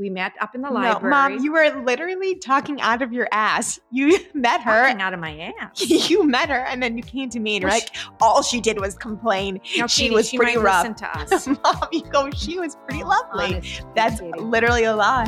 we met up in the No, library. mom, you were literally talking out of your ass. You met her. talking out of my ass. You met her, and then you came to me, and you're Well, like, all she did was complain. She Katie, was she pretty rough. Listen to us. Mom, you go, she was pretty lovely. Honest, That's Katie. literally a lie.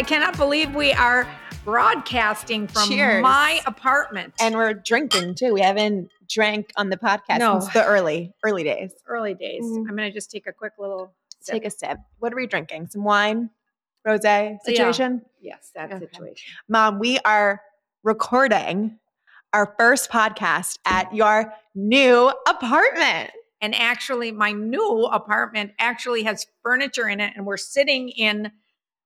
I cannot believe we are broadcasting from Cheers. my apartment. And we're drinking too. We haven't drank on the podcast No. since the early, early days. early days. Mm. I'm going to just take a quick little sip. Take a sip. What are we drinking? Some wine? Rose situation? yes, that Okay. situation. Mom, we are recording our first podcast at your new apartment. And actually, my new apartment actually has furniture in it, and we're sitting in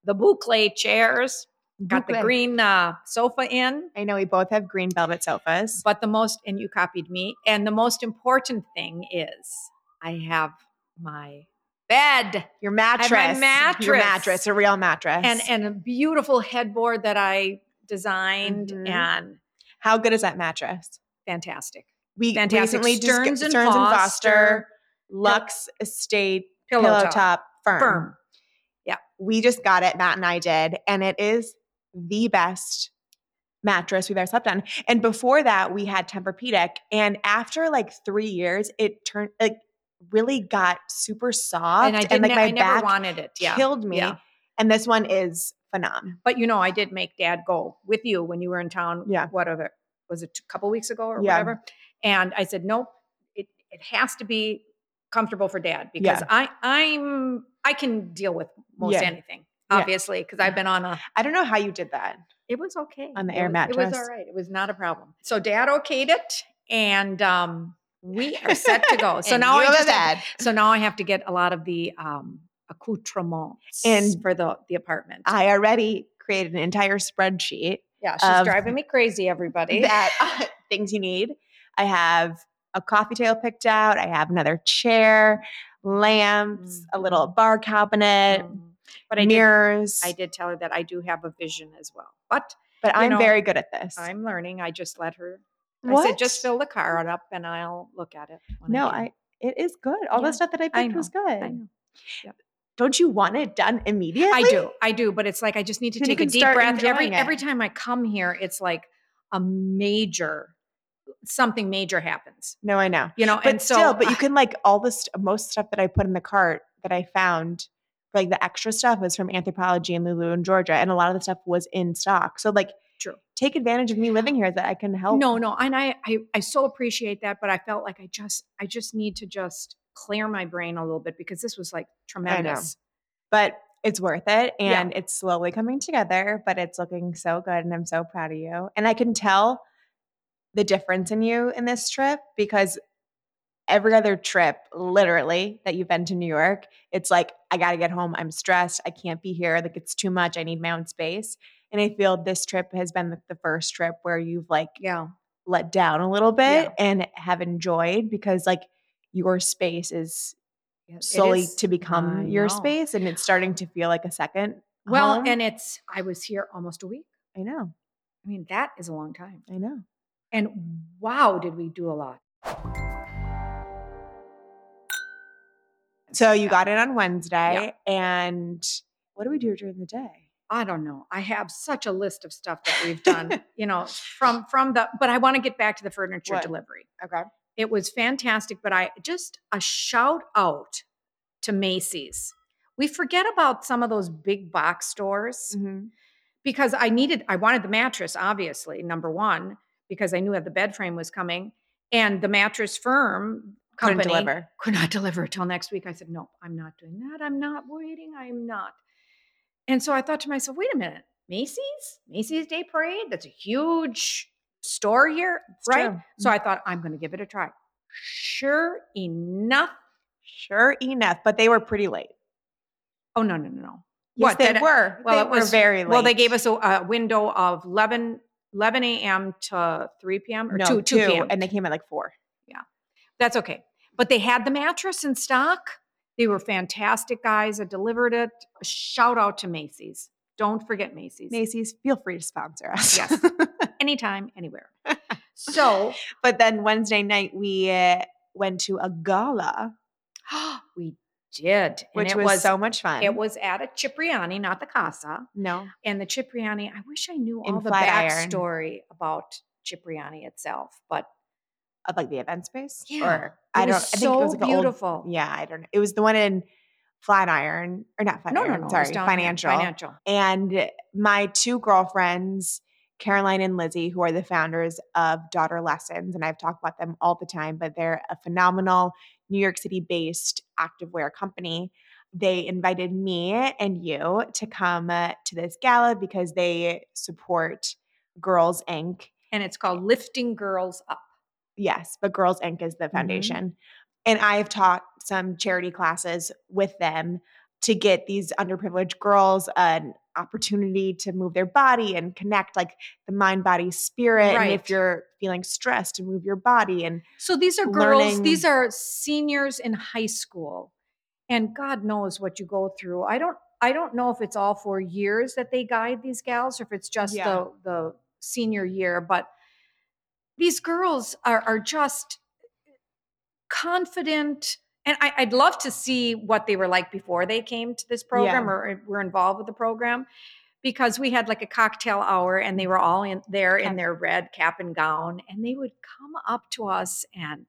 the boucle chairs. Got the green uh, sofa in. I know we both have green velvet sofas. But the most, and you copied me, and the most important thing is I have my bed Your mattress. my Your mattress. mattress, a real mattress. and and a beautiful headboard that I designed Mhm. and how good is that mattress? fantastic. We Fantastic. recently just Stearns got and Stearns and Foster. Foster, Lux Estate Pillow, Pillow, top. Top, firm. Firm. We just got it, Matt and I did, and it is the best mattress we've ever slept on. And before that, we had Tempur-Pedic, and after like three years, it turned like really got super soft, And I didn't. like my I never back wanted it. Yeah. killed me. Yeah. And this one is phenomenal. But you know, I did make Dad go with you when you were in town. Yeah. Whatever was it? A couple weeks ago or Yeah. whatever. And I said, nope. It it has to be comfortable for Dad because Yeah. I I'm I can deal with most Yeah. anything. Obviously, because I've been on a I don't know how you did that. It was okay. On the It air was- It was all right. It was not a problem. So dad okayed it and um we are set to go. So now I have just have, so now I have to get a lot of the um accoutrements And for the the apartment. I already created an entire spreadsheet yeah, she's driving me crazy, everybody. that uh, things you need. I have a coffee table picked out. I have another chair, lamps, a little bar cabinet, Mhm. But I did, mirrors. I did tell her that I do have a vision as well. But but I'm know, very good at this. I'm learning. I just let her I said just fill the card up and I'll look at it. No, can." I. It is good. All Yeah, the stuff that I I picked was good. I know. Don't you want it done immediately? I do. I do, but it's like I just need to Then take a deep breath. Every it. every time I come here, it's like a major something major happens. No, I know. You know, But and so still, but you can like all this most stuff that I put in the cart that I found, like the extra stuff was from Anthropologie and Lulu and Georgia, and a lot of the stuff was in stock. So like, True. take advantage of me living here that I can help. no, no, and I, I I so appreciate that, but I felt like I just I just need to just clear my brain a little bit because this was like tremendous. but it's worth it, Yeah. and it's slowly coming together. But it's looking so good, and I'm so proud of you. And I can tell the difference in you in this trip because every other trip, literally, that you've been to New York, it's like, I got to get home. I'm stressed. I can't be here. Like, it's too much. I need my own space. And I feel this trip has been the, first trip where you've like Yeah. let down a little bit Yeah. and have enjoyed because like your space is solely is- to become your space and it's starting to feel like a second. Well, home. and it's I was here almost a week. I know, I mean, that is a long time. I know. And wow, did we do a lot. So you Yeah. got it on Wednesday, and what do we do during the day? I don't know. I have such a list of stuff that we've done, you know, from from the but I want to get back to the furniture What? delivery. Okay. It was fantastic, but I just a shout out to Macy's. We forget about some of those big box stores Mm-hmm. because I needed I wanted the mattress obviously, number 1, because I knew that the bed frame was coming and the mattress firm Couldn't company deliver. could not deliver till next week. I said, "No, I'm not doing that. I'm not waiting. I'm not." And so I thought to myself, "Wait a minute, Macy's, Macy's Day Parade. That's a huge store here, It's right?" true. So I mm. thought I'm going to give it a try. Sure enough, Sure enough, but they were pretty late. oh no, no, no, no. Yes, What, they were. Well, they it were was very late. Well, they gave us a, a window of 11, 11 a.m. to 3 p.m. or no, 2, 2 two, p.m. and they came at like four. Yeah. That's okay. But they had the mattress in stock. They were fantastic guys that delivered it. A shout out to Macy's. Don't forget Macy's. Macy's, feel free to sponsor us. Yes. Anytime, anywhere. So but then Wednesday night we uh, went to a gala, we did. and which it was, so much fun. It was at a Cipriani, not the Casa. no, And the Cipriani, I wish I knew In all the Flatiron. backstory about Cipriani itself, but of like the event space. Yeah, or I don't. was I think it was like an old- beautiful. yeah, I don't know. It was the one in Flatiron or not no, Flatiron. no, no. was Sorry, financial. Financial. And my two girlfriends, Caroline and Lizzie, who are the founders of Daughter Lessons, and I've talked about them all the time, but they're a phenomenal New York City based activewear company. They invited me and you to come uh, to this gala because they support Girls Inc. And it's called Lifting Girls Up. Yes, but Girls Inc. is the foundation. And I've taught some charity classes with them to get these underprivileged girls an opportunity to move their body and connect like the mind, body, spirit. And Right. if you're feeling stressed, to move your body. And So these are girls, these are seniors in high school. And God knows what you go through. I don't I don't know if it's all four years that they guide these gals or if it's just Yeah. the the senior year, but these girls are are just confident and I, I'd love to see what they were like before they came to this program Yeah. or were involved with the program because we had like a cocktail hour and they were all in there in their red cap and gown and they would come up to us and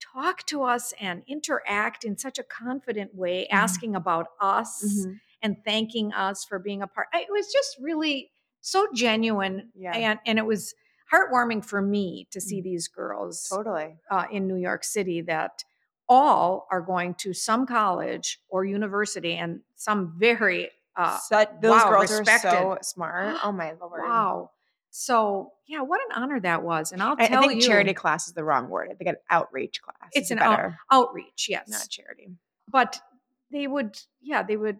talk to us and interact in such a confident way Mhm. asking about us and thanking us for being a part it was just really so genuine Yeah. and and it was heartwarming for me to see Mhm. these girls totally. uh, in New York City that all are going to some college or university and some very uh, Such, those wow, girls respected. are so smart. Oh my lord. wow. So yeah, what an honor that was, and I'll I, I tell think you, charity class is the wrong word. I think an outreach class. It's an out- outreach, yes, not charity. but they would, yeah, they would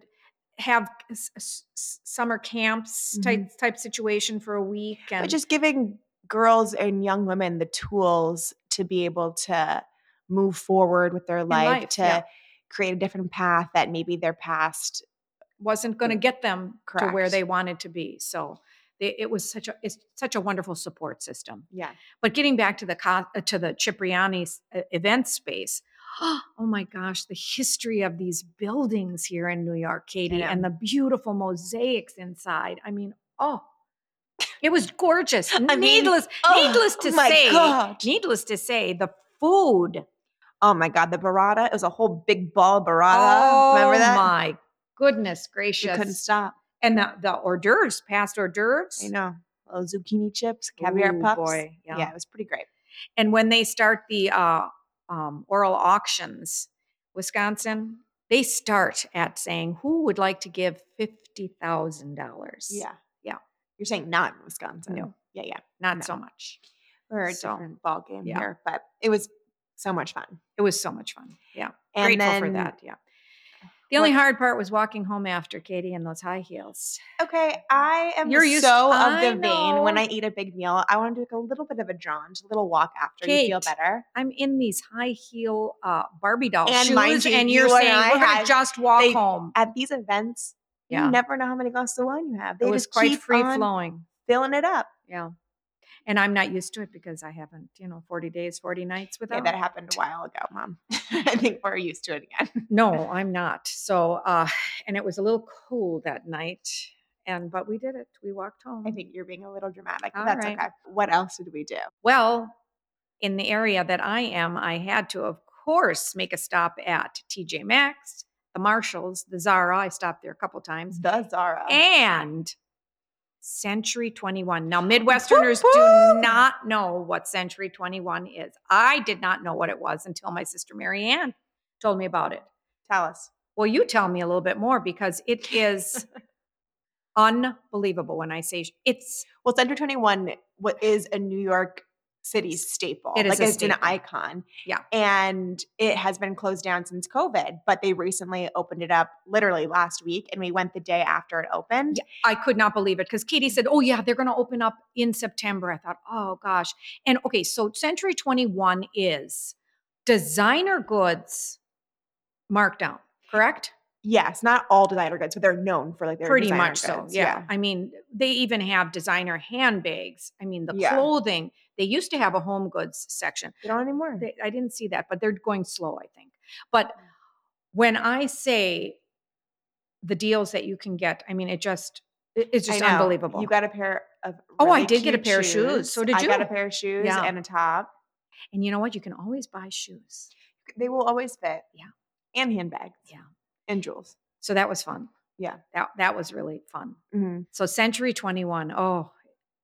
have s- s- summer camps type type situation for a week, and but just giving girls and young women the tools to be able to move forward with their life, life, to yeah. create a different path that maybe their past wasn't going to get them to where they wanted to be. So they, it was such a it's such a wonderful support system. yeah But getting back to the uh, to the Cipriani uh, event space, oh my gosh, the history of these buildings here in New York, Katie, and the beautiful mosaics inside. I mean, oh, it was gorgeous. I mean, needless, oh needless to my say, God. needless to say, the food. Oh my god the burrata it was a whole big ball burrata remember oh that my goodness gracious. You couldn't stop and the, the hors d'oeuvres, past hors d'oeuvres. i know little zucchini chips caviar Ooh, puffs boy, yeah. yeah. it was pretty great And when they start the uh, um, oral auctions, Wisconsin, they start at saying, "Who would like to give fifty thousand dollars?" yeah Yeah. you're saying not in wisconsin No. yeah yeah not no. so much. we're a So, different ball game yeah. here but it was so much fun It was so much fun. Yeah, and grateful then for that. Yeah. The only what- hard part was walking home after Katie in those high heels. Okay, I am You're used- so of the vein when. I eat a big meal. I want to do like a little bit of a jaunt, a little walk after you feel better. I'm in these high heel uh, Barbie doll And shoes, you, and you're you and saying I we're going to just walk they- home. At these events, Yeah, you never know how many glasses of wine you have. They it was quite free flowing. filling it up. Yeah. And I'm not used to it because I haven't, you know, 40 days, 40 nights without. Yeah, that happened a while ago, Mom. I think we're used to it again. no, I'm not. So, uh, and it was a little cold that night. And, but we did it. We walked home. I think you're being a little dramatic, but All that's right. okay. What else did we do? Well, in the area that I am, I had to, of course, make a stop at TJ Maxx, the Marshalls, the Zara. I stopped there a couple times. The Zara. and Century 21. Now, Midwesterners whoop. do not know what Century 21 is. I did not know what it was until my sister Marianne told me about it. Tell us. Well, you tell me a little bit more because it is unbelievable when I say it's Well, Century 21 what is a New York City staple. It is like a it's an icon. Yeah. And it has been closed down since COVID, but they recently opened it up literally last week and we went the day after it opened. Yeah, I could not believe it because Katie said, "Oh yeah, they're going to open up in September." I thought, "Oh gosh." And okay, so Century 21 is designer goods markdown. correct? Yes, not all designer goods, but they're known for like their Pretty much so. goods, Yeah. I mean, they even have designer handbags. I mean, the Yeah. clothing. They used to have a home goods section. They don't anymore. They, I didn't see that, but they're going slow, I think. But mm. when I say the deals that you can get, I mean, it just it's just unbelievable. You got a pair of Oh, I really did get a pair of shoes. So did you? I got a pair of shoes Yeah. and a top. and you know what? You can always buy shoes. They will always fit. Yeah. And handbags. Yeah. And jewels. So that was fun. Yeah. That that was really fun. hmm So Century 21. Oh,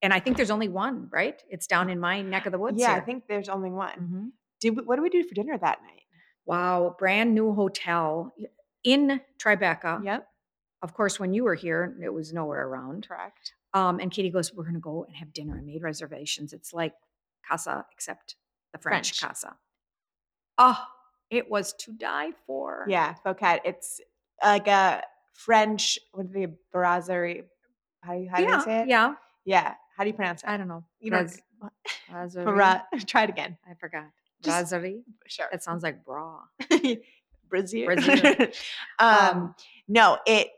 and I think there's only one, right? It's down in my neck of the woods. Yeah, I think there's only one. Mhm. Did we, what did we do for dinner that night? Wow, brand new hotel in Tribeca. Yep. Of course, when you were here, it was nowhere around. Correct. Um, and Katie goes, "We're going to go and have dinner." I made reservations. It's like casa, except the French, French. casa. Oh, it was to die for. Yeah, Fouquet's. It's like a French, what they, brasserie? How, do you- how do yeah, you say it? yeah. Yeah. How do you pronounce it? I don't know. You. Braz- what? brasserie? Bra- Try it again. I forgot. Just- Brasserie. Sure. That sounds like bra. Brazil. Brazil. um, Um, no, it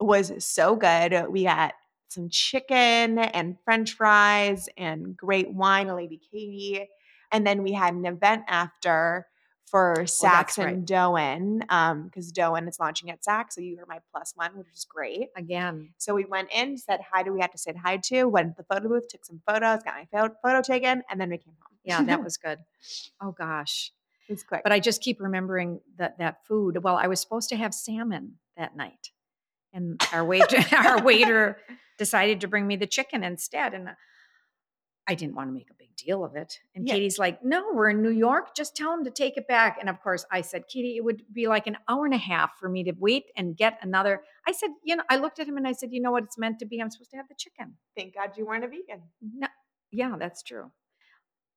was so good. We got some chicken and French fries and great wine, a Lady Katie. And then we had an event after for oh, Saks right. and Doan, because um, Doan is launching at Saks. So you were my plus one, which was great. Again, So we went in, said hi to we had to say hi to, went to the photo booth, took some photos, got my pho- photo taken, and then we came home. yeah, that was good. Oh gosh. it was quick. But I just keep remembering that that food. Well, I was supposed to have salmon that night, and our waiter our waiter decided to bring me the chicken instead, and I didn't want to make a deal of it. And Yeah. Katie's like, "No, we're in New York. Just tell him to take it back." And of course, I said, "Katie, it would be like an hour and a half for me to wait and get another." I said, "You know," I looked at him and I said, "You know what? It's meant to be. I'm supposed to have the chicken." Thank God you weren't a vegan. No, yeah, that's true.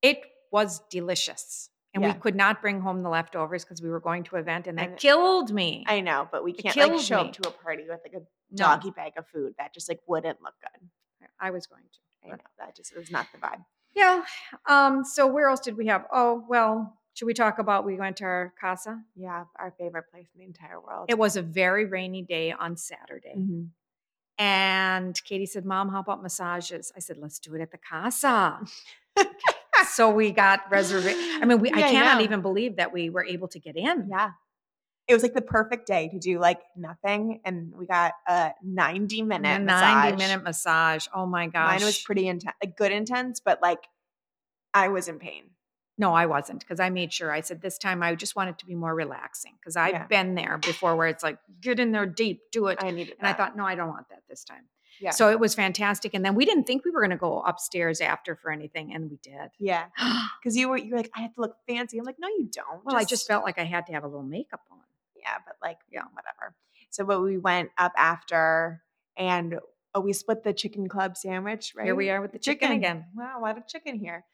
It was delicious. And Yeah. we could not bring home the leftovers because we were going to an event and that And- killed me. I know, but we can't like show me. up to a party with like a No, doggy bag of food. That just like wouldn't look good. I was going to. I know that just was not the vibe. Yeah. Um, so where else did we have? Oh, well, should we talk about we went to our casa? Yeah, our favorite place in the entire world. It was a very rainy day on Saturday. Mhm. And Katie said, Mom, how about massages? I said, let's do it at the casa. so we got reservation. I mean, we Yeah, I cannot know. even believe that we were able to get in. Yeah. It was like the perfect day to do like nothing. And we got a 90 minute a massage. 90 minute massage. Oh my gosh. Mine was pretty intense, like good intense, but like I was in pain. no, I wasn't because I made sure I said this time I just want it to be more relaxing because I've Yeah. been there before where it's like, get in there deep, do it. I needed and I thought, no, I don't want that this time. Yeah. So it was fantastic. And then we didn't think we were going to go upstairs after for anything, and we did. yeah. Cause you were, you were like, I have to look fancy. I'm like, no, you don't. well, I just felt like I had to have a little makeup on. Yeah, but like, Yeah. whatever. So, but we went up after and oh, we split the chicken club sandwich, right? Here we are with the chicken, again. Wow, a lot of chicken here.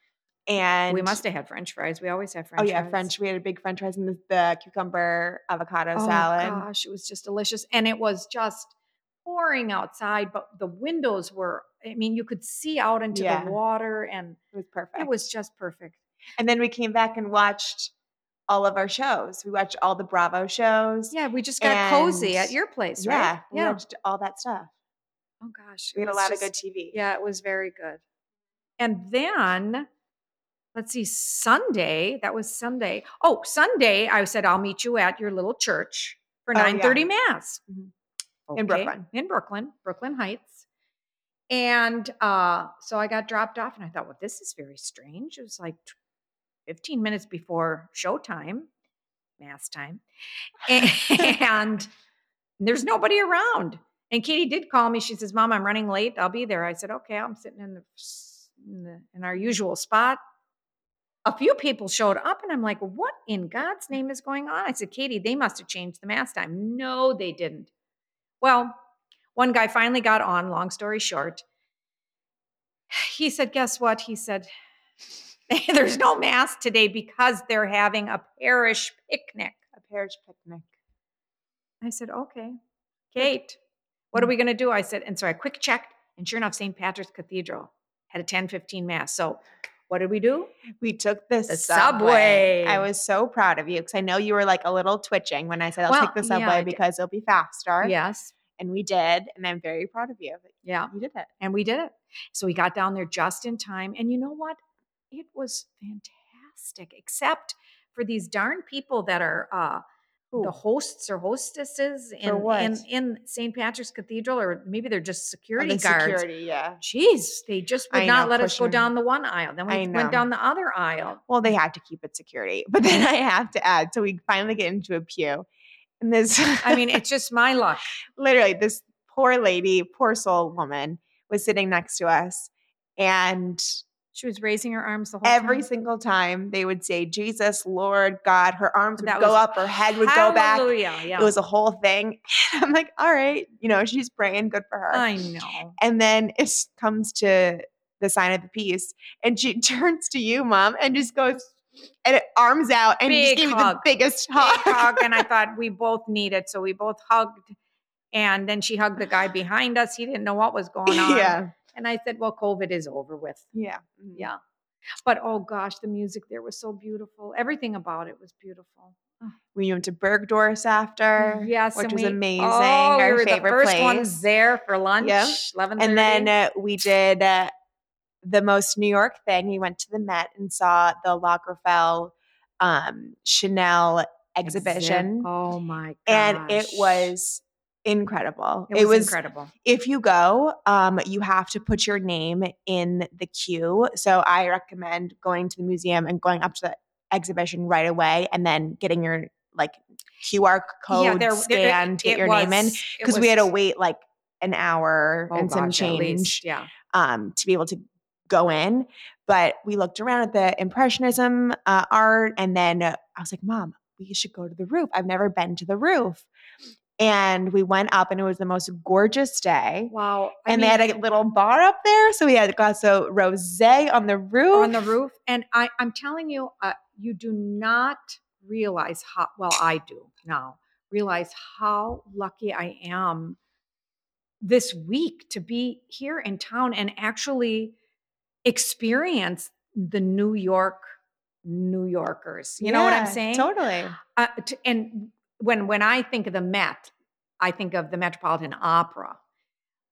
And we must have had French fries. We always have oh, French Oh yeah, fries. French. We had a big French fries and the, the cucumber avocado Oh salad. gosh, it was just delicious. And it was just pouring outside, but the windows were, I mean, you could see out into Yeah. the water and It was perfect. it was just perfect. and then we came back and watched all of our shows. We watched all the Bravo shows. Yeah, we just got cozy at your place, yeah, right? we watched all that stuff. Oh gosh. We had a lot just- of good TV. Yeah, it was very good. And then let's see, Sunday, that was Sunday. Oh, Sunday, I said, I'll meet you at your little church for Oh, yeah. 9:30 mass. Mhm. In Brooklyn. In Brooklyn, Brooklyn Heights. And uh, so I got dropped off and I thought, well, this is very strange. It was like 15 minutes before showtime, mass time. And there's nobody around. And Katie did call me. She says, Mom, I'm running late. I'll be there. I said, Okay, I'm sitting in the, in, the, in our usual spot. A few people showed up, and I'm like, What in God's name is going on? I said, Katie, they must have changed the mass time. No, they didn't. Well, one guy finally got on, long story short. He said, Guess what? He said, There's no mass today because they're having a parish picnic. A parish picnic. I said, okay. Kate, what are hmm. we going to do? I said, and so I quick checked, and sure enough, St. Patrick's Cathedral had a 10 15 mass. So What did we do? We took the, The subway. subway. I was so proud of you because I know you were like a little twitching when I said I'll Well, take the subway did. because it'll be faster. Yes. And we did. And I'm very proud of you. Yeah. You did it. And we did it. So we got down there just in time. And you know what? It was fantastic, except for these darn people that are uh, the hosts or hostesses in, in in St. Patrick's Cathedral, or maybe they're just Oh, security guards. security, yeah. Jeez, they just would I not know, let us go down the one aisle. Then we went down the other aisle. Well, they had to keep it security. But then I have to add, so we finally get into a pew. And this I mean, it's just my luck. literally this poor lady, poor soul woman was sitting next to us. And She was raising her arms the whole time. every time. single time they would say, Jesus, Lord, God, her arms would That go up, her head would go back. Yeah. It was a whole thing. I'm like, all right, you know, she's praying, good for her. I know. And then it comes to the sign of the peace, and she turns to you, mom, and just goes and it arms out and just Big gave you the hug. biggest Big hug. hug, and I thought we both needed, so we both hugged. And then she hugged the guy behind us. He didn't know what was going on. yeah, And I said, "Well, COVID is over with." yeah, mhm. Yeah. But oh gosh, the music there was so beautiful. Everything about it was beautiful. We went to Bergdorf's after, Yes, which was we- amazing. Oh, our we were favorite the first place. ones there for lunch. Yep. Eleven And then uh, we did uh, the most New York thing. We went to the Met and saw the Lagerfeld um, Chanel exhibition, Oh my gosh. and it was incredible. it was, incredible. if you go, um, you have to put your name in the queue. So I recommend going to the museum and going up to the exhibition right away, and then getting your like QR code there- there- scanned to get it your name in because we had to wait like an hour oh and some gosh, change Yeah. um, to be able to go in. But we looked around at the Impressionism uh, art, and then I was like, "Mom, we should go to the roof. I've never been to the roof." And we went up, and it was the most gorgeous day. Wow. I and mean, they had a little bar up there, so we had a glass of rosé on the roof. on the roof. And I, I'm telling you, uh, you do not realize how well I do now. Realize how lucky I am this week to be here in town and actually experience the New York New Yorkers. You know what I'm saying? Totally. Uh, t- and when when I think of the Met, I think of the Metropolitan Opera.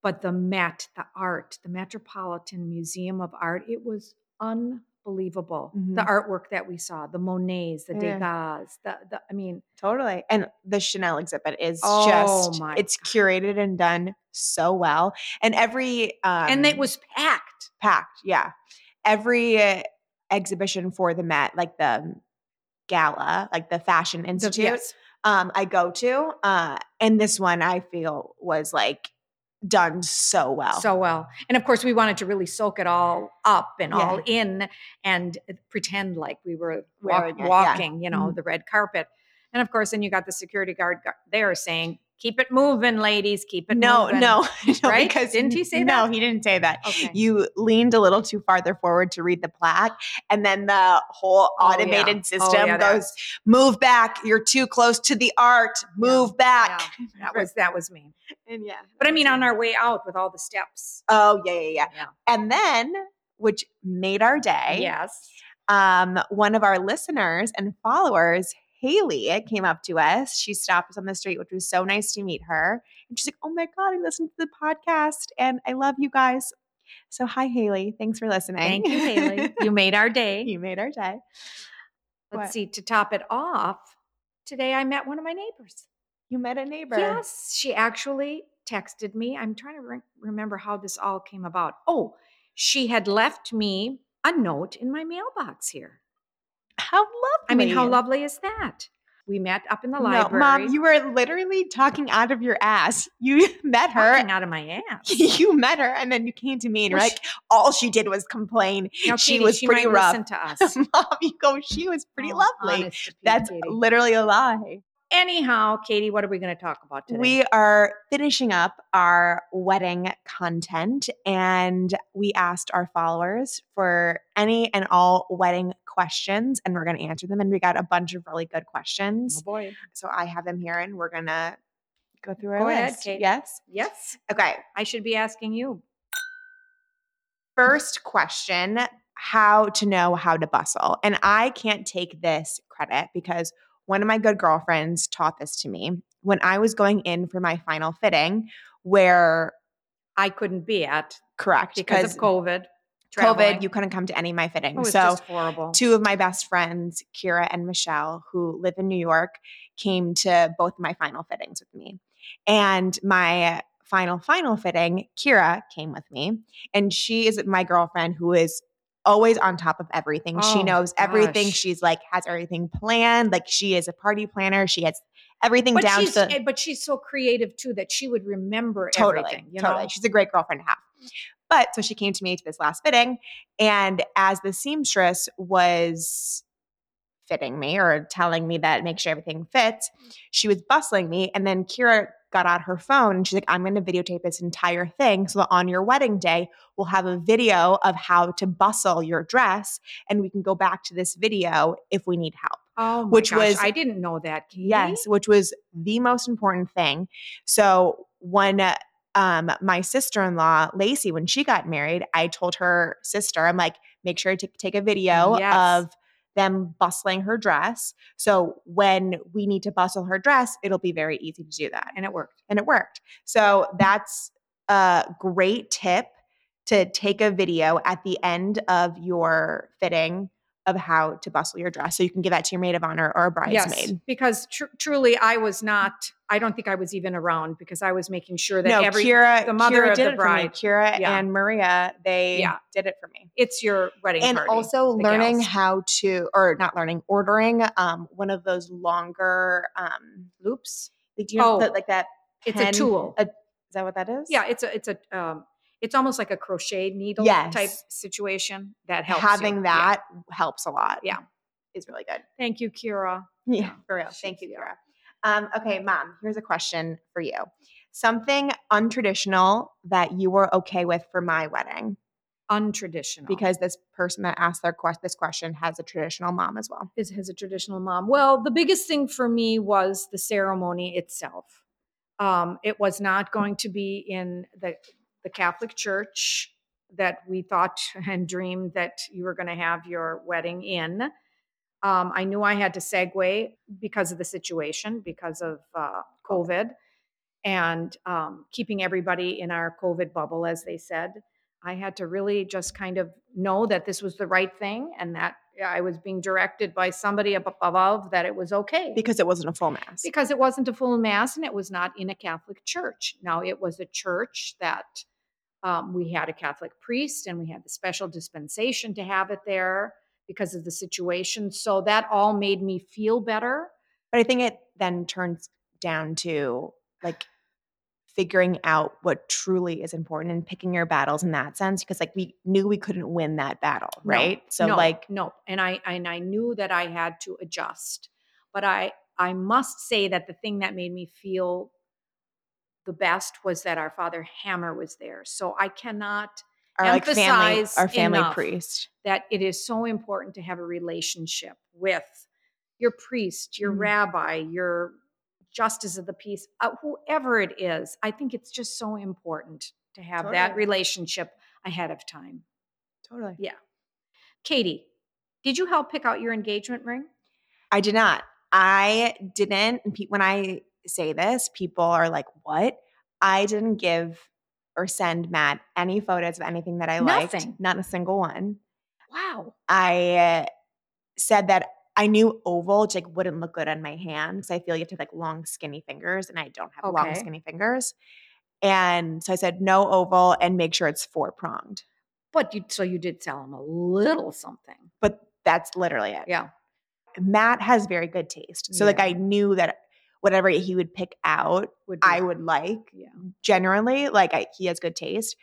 But the Met, the art, the Metropolitan Museum of Art, it was unbelievable. The Mhm. artwork that we saw, the Monets, the Yeah. Degas, the, the I mean, Totally. And the Chanel exhibit is Oh just it's curated and done so well. And every um and it was packed. packed, yeah. Every uh, exhibition for the Met, like the gala, like the Fashion The- Institute, yes. Um, I go to. Uh, and this one I feel was like done so well. so well. And of course, we wanted to really soak it all up and Yeah. all in and pretend like we were walk- it, yeah. walking, you know, Mhm. the red carpet. And of course, then you got the security guard there saying, "Keep it moving, ladies. Keep it no, moving." no, no, Right? because Didn't he say no, that? he didn't say that. Okay. You leaned a little too farther forward to read the plaque, and then the whole Oh, yeah. automated Oh, system yeah, that- goes, "Move back! You're too close to the art. Move back!" Yeah, that was that was me. And yeah, But I mean, on our way out with all the steps. oh yeah, yeah, yeah. Yeah. And then, which made our day, Yes. um, one of our listeners and followers, Haley, came up to us. She stopped us on the street, which was so nice to meet her. And she's like, Oh my God, I listened to the podcast and I love you guys. So, hi, Haley. Thanks for listening. Thank you, Haley. You made our day. you made our day. Let's What? see. To top it off, today I met one of my neighbors. You met a neighbor. Yes, she actually texted me. I'm trying to re- remember how this all came about. Oh, she had left me a note in my mailbox here. How lovely. I mean, how lovely is that? We met up in the No, library. Mom, you were literally talking out of your ass. You met her. Talking out of my ass. You met her, and then you came to me, and you're Well, like, all she did was complain. Now, she Katie, was she pretty rough. Listen to us. Mom, you go, she was pretty Oh, lovely. That's Katie. literally a lie. Anyhow, Katie, what are we going to talk about today? We are finishing up our wedding content, and we asked our followers for any and all wedding questions, and we're going to answer them. And we got a bunch of really good oh, questions. oh boy. So I have them here, and we're going to go through our Go ahead, list. Kate. Yes. Yes, Okay. I should be asking you. First question how to know how to bustle. And I can't take this credit because one of my good girlfriends taught this to me when I was going in for my final fitting, where I couldn't be at correct because, of COVID. COVID, you couldn't come to any of my fittings. so just horrible. two of my best friends, Kira and Michelle, who live in New York, came to both my final fittings with me. And my final, final fitting, Kira came with me. And she is my girlfriend who is always on top of everything. she Oh, knows everything. gosh. She's like, has everything planned. Like, she is a party planner. She has everything but down to the eh, but she's so creative too that she would remember totally, everything. You totally. know, She's a great girlfriend to have. But so she came to me to this last fitting, and as the seamstress was fitting me or telling me that make sure everything fits, she was bustling me, and then Kira got out her phone and she's like, "I'm going to videotape this entire thing so that on your wedding day we'll have a video of how to bustle your dress, and we can go back to this video if we need help." oh my which gosh, was- I didn't know that. Katie. Yes, which was the most important thing. So when uh, um, my sister-in-law Lacey, when she got married, I told her sister, I'm like, make sure to take a video Yes. of them bustling her dress. So when we need to bustle her dress, it'll be very easy to do that. and it worked. And it worked. So that's a great tip to take a video at the end of your fitting of how to bustle your dress. So you can give that to your maid of honor or a bridesmaid. Yes, because tr- truly, I was not. I don't think I was even around because I was making sure that no, every. Kira, the mother Kira of did the it bride. For me. Kira Yeah. and Maria, they Yeah. did it for me. it's your wedding And party. also learning gals. how to, or not learning, ordering um one of those longer um loops. like, do you know Oh, that- like that. It's a tool. a- is that what that is? Yeah, it's a it's a um, it's almost like a crochet needle Yes. type situation that helps. you. having Yeah. that helps a lot. Yeah. is really good. Thank you, Kira. Yeah, for real. Thank you. Kira. Um, okay, mom, here's a question for you. Something untraditional that you were okay with for my wedding, Untraditional because this person that asked their quest this question has a traditional mom as well. is has a traditional mom. Well, the biggest thing for me was the ceremony itself. Um, it was not going to be in the the Catholic Church that we thought and dreamed that you were going to have your wedding in. Um, I knew I had to segue because of the situation, because of uh, COVID, and um, keeping everybody in our COVID bubble, as they said. I had to really just kind of know that this was the right thing and that I was being directed by somebody above that it was okay Because it wasn't a full mass. because it wasn't a full mass and it was not in a Catholic church. Now, it was a church that um, we had a Catholic priest and we had the special dispensation to have it there because of the situation. So that all made me feel better. But I think it then turns down to like figuring out what truly is important and picking your battles in that sense. Because like we knew we couldn't win that battle, No, right? so no, like no, and I and I knew that I had to adjust, but I I must say that the thing that made me feel the best was that our father Hammer was there. So I cannot our like family, emphasize our family priest. that it is so important to have a relationship with your priest, your Mhm. rabbi, your justice of the peace, uh, whoever it is. I think it's just so important to have that relationship ahead of time. Totally. Yeah. Katie, did you help pick out your engagement ring? I did not. I didn't. When I say this, people are like, "What?" I didn't give or send Matt any photos of anything that I liked. Nothing. Not a single one. Wow. I uh, said that I knew oval just like wouldn't look good on my hand because I feel you have to have like long, skinny fingers, and I don't have long, Okay. skinny fingers. And so I said no oval and make sure it's four pronged. But you so you did sell him a little something. But that's literally it. Yeah. Matt has very good taste. So like Yeah. I knew that whatever he would pick out, Would I would like Yeah. generally. Like I, he has good taste.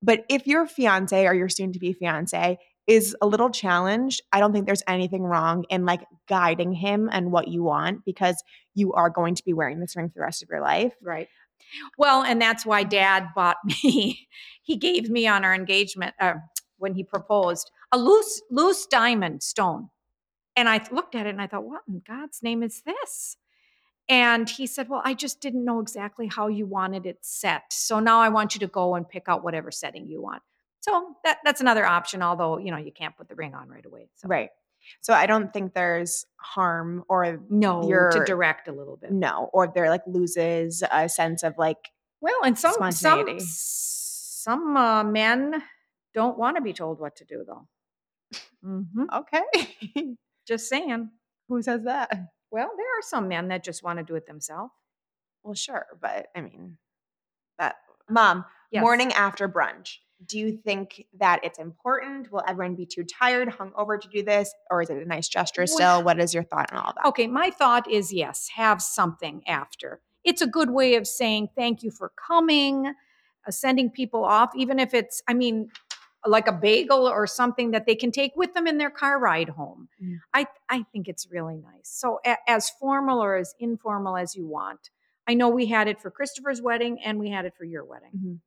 But if your fiance or your soon to be fiance is a little challenged, I don't think there's anything wrong in like guiding him and what you want because you are going to be wearing this ring for the rest of your life. Right. Well, and that's why dad bought me, he gave me on our engagement, uh, when he proposed, a loose, loose diamond stone. And I looked at it and I thought, what in God's name is this? And he said, Well, I just didn't know exactly how you wanted it set. So now I want you to go and pick out whatever setting you want. So that that's another option, although you know you can't put the ring on right away. So Right. So I don't think there's harm or no, to direct a little bit. no, or there like loses a sense of like Well, and some some some uh, men don't want to be told what to do, though. hmm okay. Just saying. Who says that? Well, there are some men that just want to do it themselves. Well, sure, but I mean that mom, Yes. morning after brunch. Do you think that it's important? Will everyone be too tired, hungover to do this? Or is it a nice gesture still? What is your thought on all that? Okay, my thought is yes, have something after. It's a good way of saying thank you for coming, uh, sending people off, even if it's, I mean, like a bagel or something that they can take with them in their car ride home. Mm. I, I think it's really nice. So, a, as formal or as informal as you want. I know we had it for Christopher's wedding and we had it for your wedding. Mhm.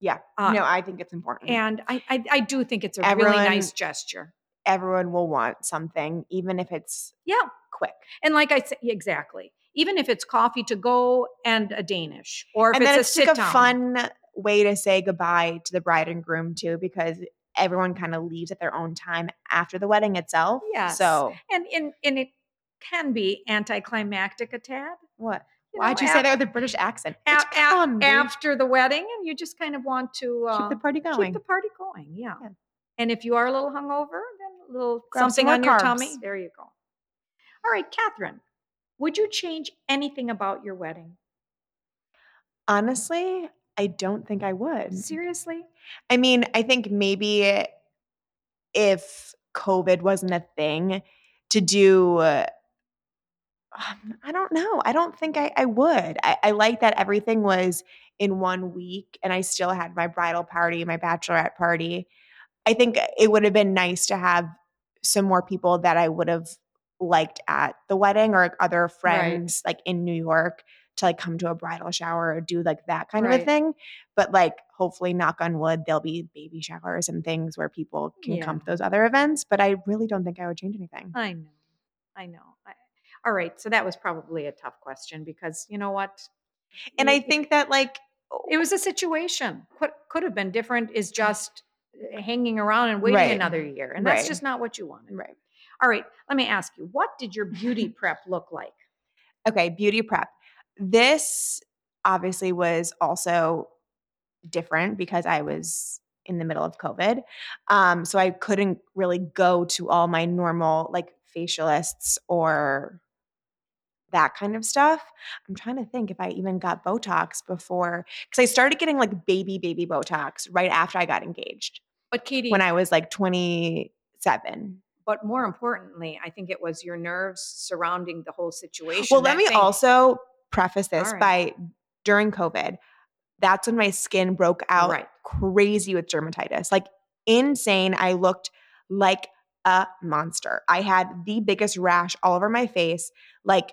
Yeah. Uh, no, I think it's important. And I, I, I do think it's a really nice gesture. everyone will want something, even if it's Yeah. quick. And like I said, exactly. Even if it's coffee to go and a Danish, or if and it's a it's sit like a down. fun way to say goodbye to the bride and groom too, because everyone kind of leaves at their own time after the wedding itself. Yeah. So and and and it can be anticlimactic a tad. what? you Why'd know, you say that with a British accent? a- a- after the wedding, and you just kind of want to uh, Keep the party going. keep the party going. Yeah. Yeah. And if you are a little hungover, then a little Grab something on your tummy. There you go. All right, Catherine, would you change anything about your wedding? Honestly, I don't think I would. Seriously? I mean, I think maybe if COVID wasn't a thing to do, uh, um, I don't know. I don't think I, I would. I, I like that everything was in one week and I still had my bridal party, my bachelorette party. I think it would have been nice to have some more people that I would have liked at the wedding or other friends like in New York to like come to a bridal shower or do like that kind of a thing. But like hopefully knock on wood, there'll be baby showers and things where people can come to those other events. But I really don't think I would change anything. I know. I know. I, all right. So that was probably a tough question because you know what? And I think that like it was a situation. Could could have been different. Is just uh, hanging around and waiting Right. another year, and that's Right. just not what you wanted. right. All right. Let me ask you. What did your beauty prep look like? Okay, beauty prep. This obviously was also different because I was in the middle of COVID. Um, so I couldn't really go to all my normal like facialists or that kind of stuff. I'm trying to think if I even got Botox before because I started getting like baby, baby Botox right after I got engaged But Katie, when I was like 27. but more importantly, I think it was your nerves surrounding the whole situation. Well, let me thing- also preface this All by during COVID, that's when my skin broke out Right. crazy with dermatitis. Like insane. I looked like a monster. I had the biggest rash all over my face. Like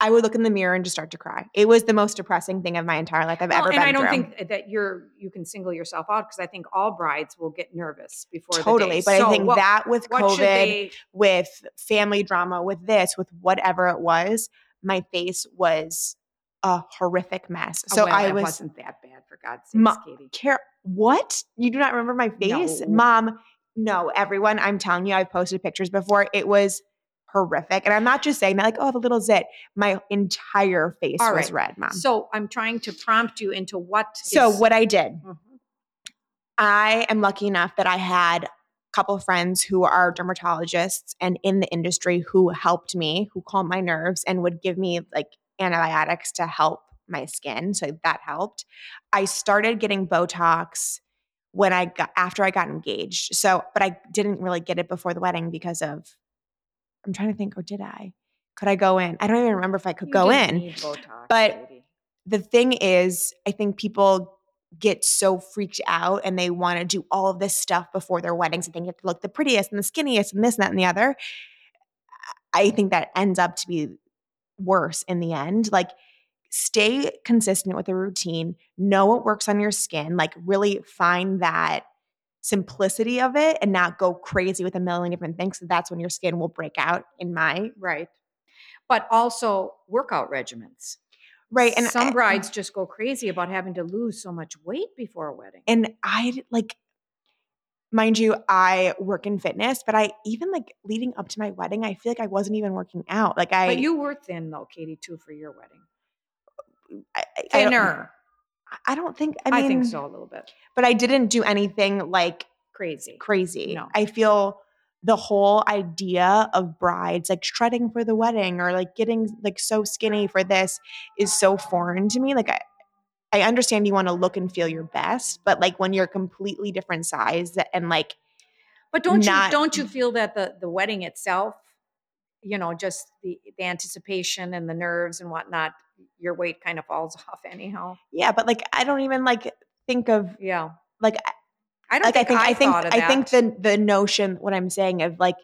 I would look in the mirror and just start to cry. It was the most depressing thing of my entire life I've Well, ever and been I don't through. think that you're you can single yourself out because I think all brides will get nervous before the totally, day. but So I think what- that with COVID, they with family drama, with this, with whatever it was, my face was a horrific mess. Oh, So well, I was wasn't that bad for God's sake, Ma- Katie. care what you do not remember my face No. mom no everyone i'm telling you i've posted pictures before it was horrific and i'm not just saying that like oh I have a little zit my entire face All was right. red mom so, I'm trying to prompt you into what. so is- what i did Mhm. i am lucky enough that i had couple of friends who are dermatologists and in the industry who helped me who calmed my nerves and would give me like antibiotics to help my skin so that helped i started getting botox when I got after I got engaged. So, but I didn't really get it before the wedding because of I'm trying to think, or did I? Could I go in? I don't even remember if I could You go in. Botox, but-. The thing is, I think people get so freaked out and they want to do all of this stuff before their weddings and you have to look the prettiest and the skinniest and this and that and the other. I think that ends up to be worse in the end. Like, stay consistent with the routine, know what works on your skin, like, really find that simplicity of it and not go crazy with a million different things. That's when your skin will break out, in my right. But also workout regimens. Right. And some I- brides just go crazy about having to lose so much weight before a wedding. and I like mind you, I work in fitness, but I even like leading up to my wedding, I feel like I wasn't even working out. Like I, but you were thin though, Katie, too, for your wedding. I, I- I don't- I don't think. I, I, think so a little bit. But I didn't do anything like Crazy. crazy. No. I feel the whole idea of brides like shredding for the wedding or like getting like so skinny for this is so foreign to me. Like I I understand you want to look and feel your best, but like when you're completely different size and like But don't not- you don't you feel that the the wedding itself, you know, just the the anticipation and the nerves and whatnot, your weight kind of falls off anyhow. yeah, but like I don't even like think of Yeah. like I don't like I think think I, think thought of I think the the notion what I'm saying of like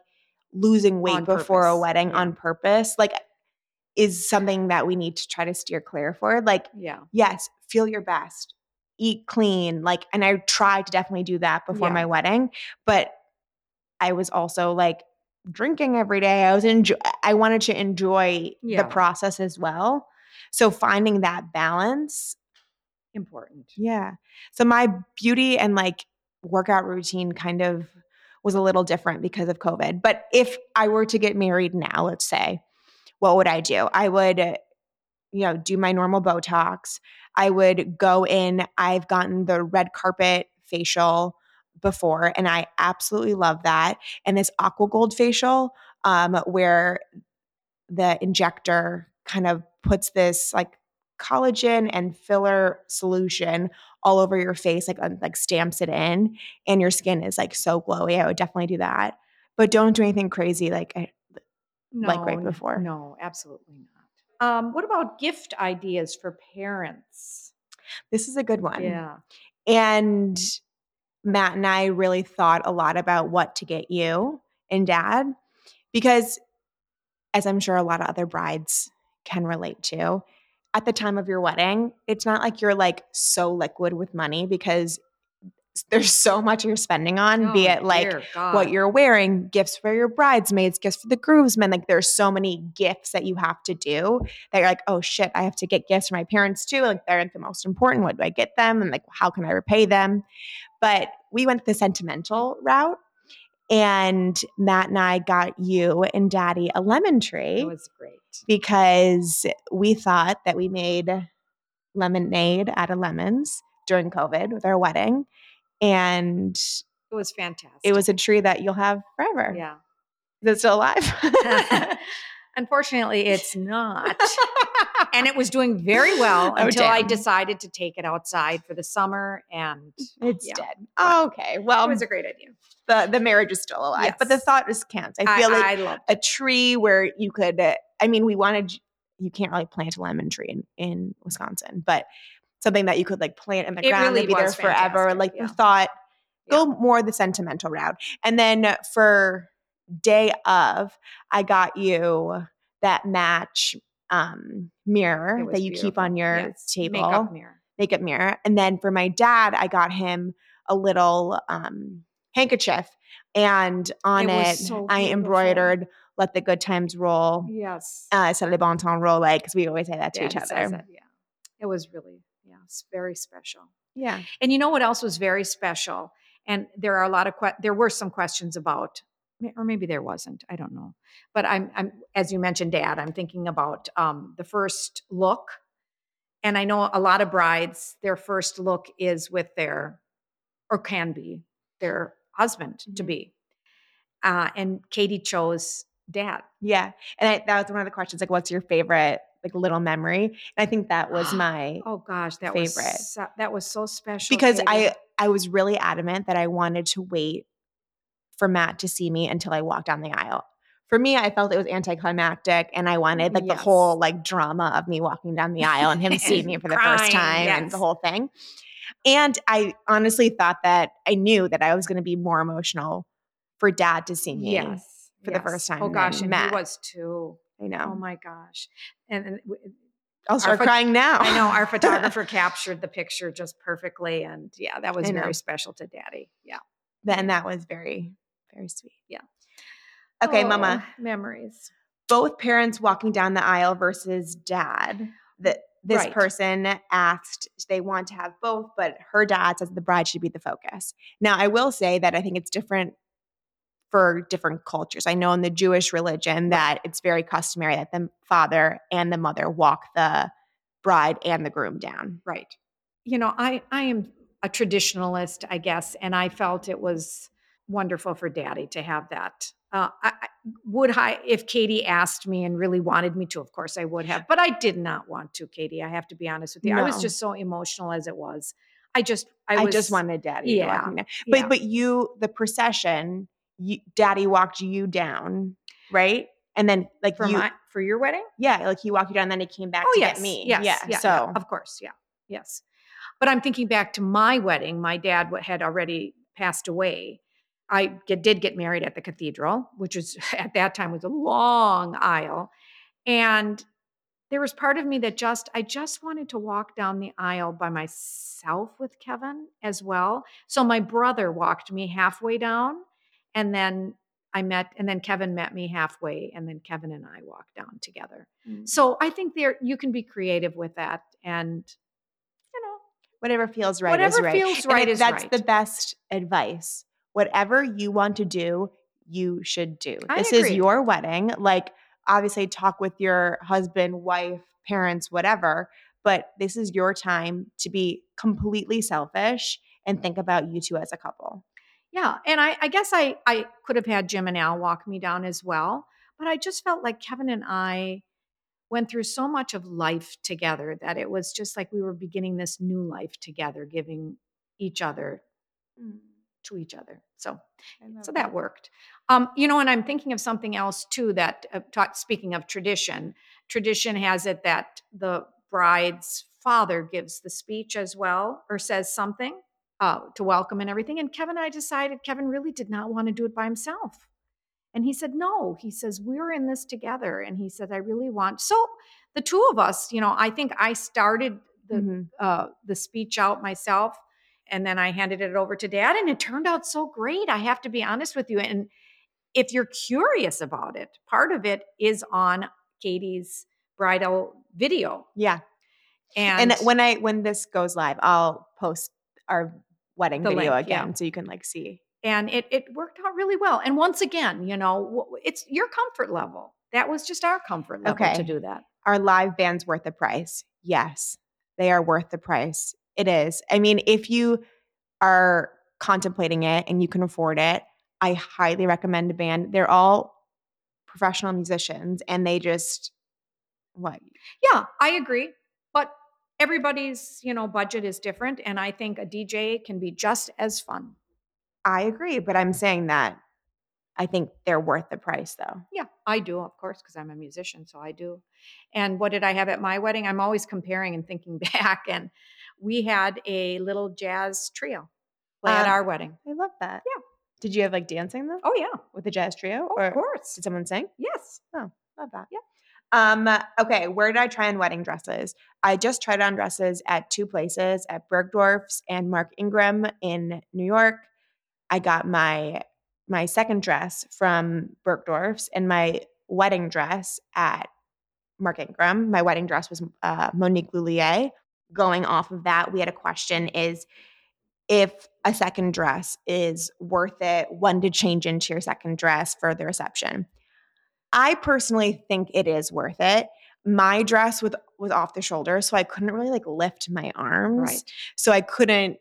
losing weight On before a wedding yeah. on purpose like is something that we need to try to steer clear for. Like yeah. yes, feel your best, eat clean, like and I tried to definitely do that before Yeah. my wedding, but I was also like drinking every day. I was enjoy I wanted to enjoy Yeah. the process as well. So finding that balance Important. yeah. So my beauty and like workout routine kind of was a little different because of COVID. But if I were to get married now, let's say, what would I do? I would, uh, you know, do my normal Botox. I would go in. I've gotten the red carpet facial before, and I absolutely love that. And this aqua gold facial, um, where the injector kind of puts this like collagen and filler solution all over your face, like uh, like stamps it in, and your skin is like so glowy. I would definitely do that, but don't do anything crazy. Like I, Like right before. No, absolutely not. Um, what about gift ideas for parents? this is a good one. Yeah. And Matt and I really thought a lot about what to get you and dad because, as I'm sure a lot of other brides can relate to, at the time of your wedding, it's not like you're like so liquid with money because there's so much you're spending on, be Oh, it like what you're wearing, gifts for your bridesmaids, gifts for the groomsmen. Like there's so many gifts that you have to do that you're like, oh shit, I have to get gifts for my parents too. Like they're the most important. What do I get them? And like, how can I repay them? But we went the sentimental route. And Matt and I got you and daddy a lemon tree That was great. Because we thought that we made lemonade out of lemons during COVID with our wedding. And It was fantastic. it was a tree that you'll have forever. yeah. Is it still alive? Unfortunately, it's not. and it was doing very well Oh, until I decided to take it outside for the summer, and it's Yeah. dead. Oh, okay. Well, it was a great idea. the, the marriage is still alive, but the Yes. thought just counts. I feel like I a tree where you could, I mean, we wanted, you can't really plant a lemon tree in, in Wisconsin, but something that you could like plant in the It ground really and be there forever. Like yeah. the thought, go more the sentimental route. And then for day of, I got you that match um, mirror that you keep on your Yes. table Makeup mirror. makeup mirror. And then for my dad, I got him a little um, handkerchief, and on It it, so I embroidered "Let the Good Times Roll." Yes. Uh, "C'est le bon temps roll," like because we always say that to Yeah, each other. it, yeah. It was really, yeah, it's very special. Yeah, And you know what else was very special? And there are a lot of que- there were some questions about, or maybe there wasn't. I don't know. But I'm, I'm as you mentioned, Dad. I'm thinking about um, the first look, and I know a lot of brides. Their first look is with their, or can be their husband to Mhm. be. Uh, and Katie chose Dad. yeah. And I, that was one of the questions. Like, what's your favorite like little memory? And I think that was my Oh gosh, that Favorite. was so, that was so special because Katie. I I was really adamant that I wanted to wait for Matt to see me until I walked down the aisle. For me, I felt it was anticlimactic, and I wanted mm, like the whole like drama of me walking down the aisle and him seeing me for the first time and the whole thing. And I honestly thought that I knew that I was going to be more emotional for Dad to see me. yes for the first oh time Oh gosh, and he was too. I oh know. Oh my gosh, and, and I'll start crying now. I know our photographer captured the picture just perfectly, and yeah, that was very special to Daddy. Yeah. and that was very very sweet. Yeah. Okay, Oh, Mama. memories. both parents walking down the aisle versus dad. That this Right. person asked they want to have both, but her dad says the bride should be the focus. Now, I will say that I think it's different for different cultures. I know in the Jewish religion that it's very customary that the father and the mother walk the bride and the groom down. Right. You know, I I am a traditionalist, I guess, and I felt it was wonderful for Daddy to have that. Uh, I, would I, if Katie asked me and really wanted me to, of course I would have, but I did not want to, Katie. I have to be honest with you. I was just so emotional as it was. I just, I, I, was, just wanted daddy yeah. But yeah. but you the procession, you, daddy walked you down, right? And then like for you my for your wedding. yeah, like he walked you down, then he came back Oh to yes, get me. yes, yeah. yeah, so yeah, of course, yeah, yes. But I'm thinking back to my wedding. My dad had already passed away. I did get married at the cathedral, which was at that time was a long aisle, and there was part of me that just I just wanted to walk down the aisle by myself with Kevin as well. So my brother walked me halfway down, and then I met, and then Kevin met me halfway, and then Kevin and I walked down together. Mm. So I think there you can be creative with that, and you know, whatever feels right is Whatever right. feels right is that's right. the best advice. Whatever you want to do, you should do. I this is your wedding. Like obviously talk with your husband, wife, parents, whatever, but this is your time to be completely selfish and think about you two as a couple. Yeah. And I, I guess I I could have had Jim and Al walk me down as well, but I just felt like Kevin and I went through so much of life together that it was just like we were beginning this new life together, giving each other to each other. So so that worked. Um, you know, and I'm thinking of something else too. That uh, ta- speaking of tradition, tradition has it that the bride's father gives the speech as well, or says something uh, to welcome and everything. And Kevin and I decided Kevin really did not want to do it by himself. And he said, No, he says, We're in this together. And he said, I really want. So the two of us, you know, I think I started the Mhm. uh, the speech out myself, and then I handed it over to Dad, and it turned out so great. I have to be honest with you. And if you're curious about it, part of it is on Katie's bridal video, Yeah. and, And, when I when this goes live, I'll post our wedding The video link, yeah. again so you can like see. and it it worked out really well. And once again, you know, it's your comfort level. That was just our comfort level Okay. to do that. Are live bands worth the price? Yes, they are worth the price. It is. I mean, if you are contemplating it and you can afford it, I highly recommend a band. They're all professional musicians and they just what? Yeah, I agree. Everybody's, you know, budget is different. And I think a DJ can be just as fun. I agree, but I'm saying that I think they're worth the price though. Yeah, I do, of course, because I'm a musician. So I do. And what did I have at my wedding? I'm always comparing and thinking back. And we had a little jazz trio play at Um, our wedding. I love that. Yeah. Did you have like dancing though Oh, yeah. with the jazz trio? Oh, or of course. did someone sing? Yes. Oh, love that. Yeah. Um, okay, where did I try on wedding dresses? I just tried on dresses at two places at Bergdorf's and Mark Ingram in New York. I got my my second dress from Bergdorf's and my wedding dress at Mark Ingram. My wedding dress was uh, Monique Lhuillier. Going off of that, we had a question is if a second dress is worth it, when to change into your second dress for the reception. I personally think it is worth it. My dress was was off the shoulder, so I couldn't really like lift my arms. Right. So I couldn't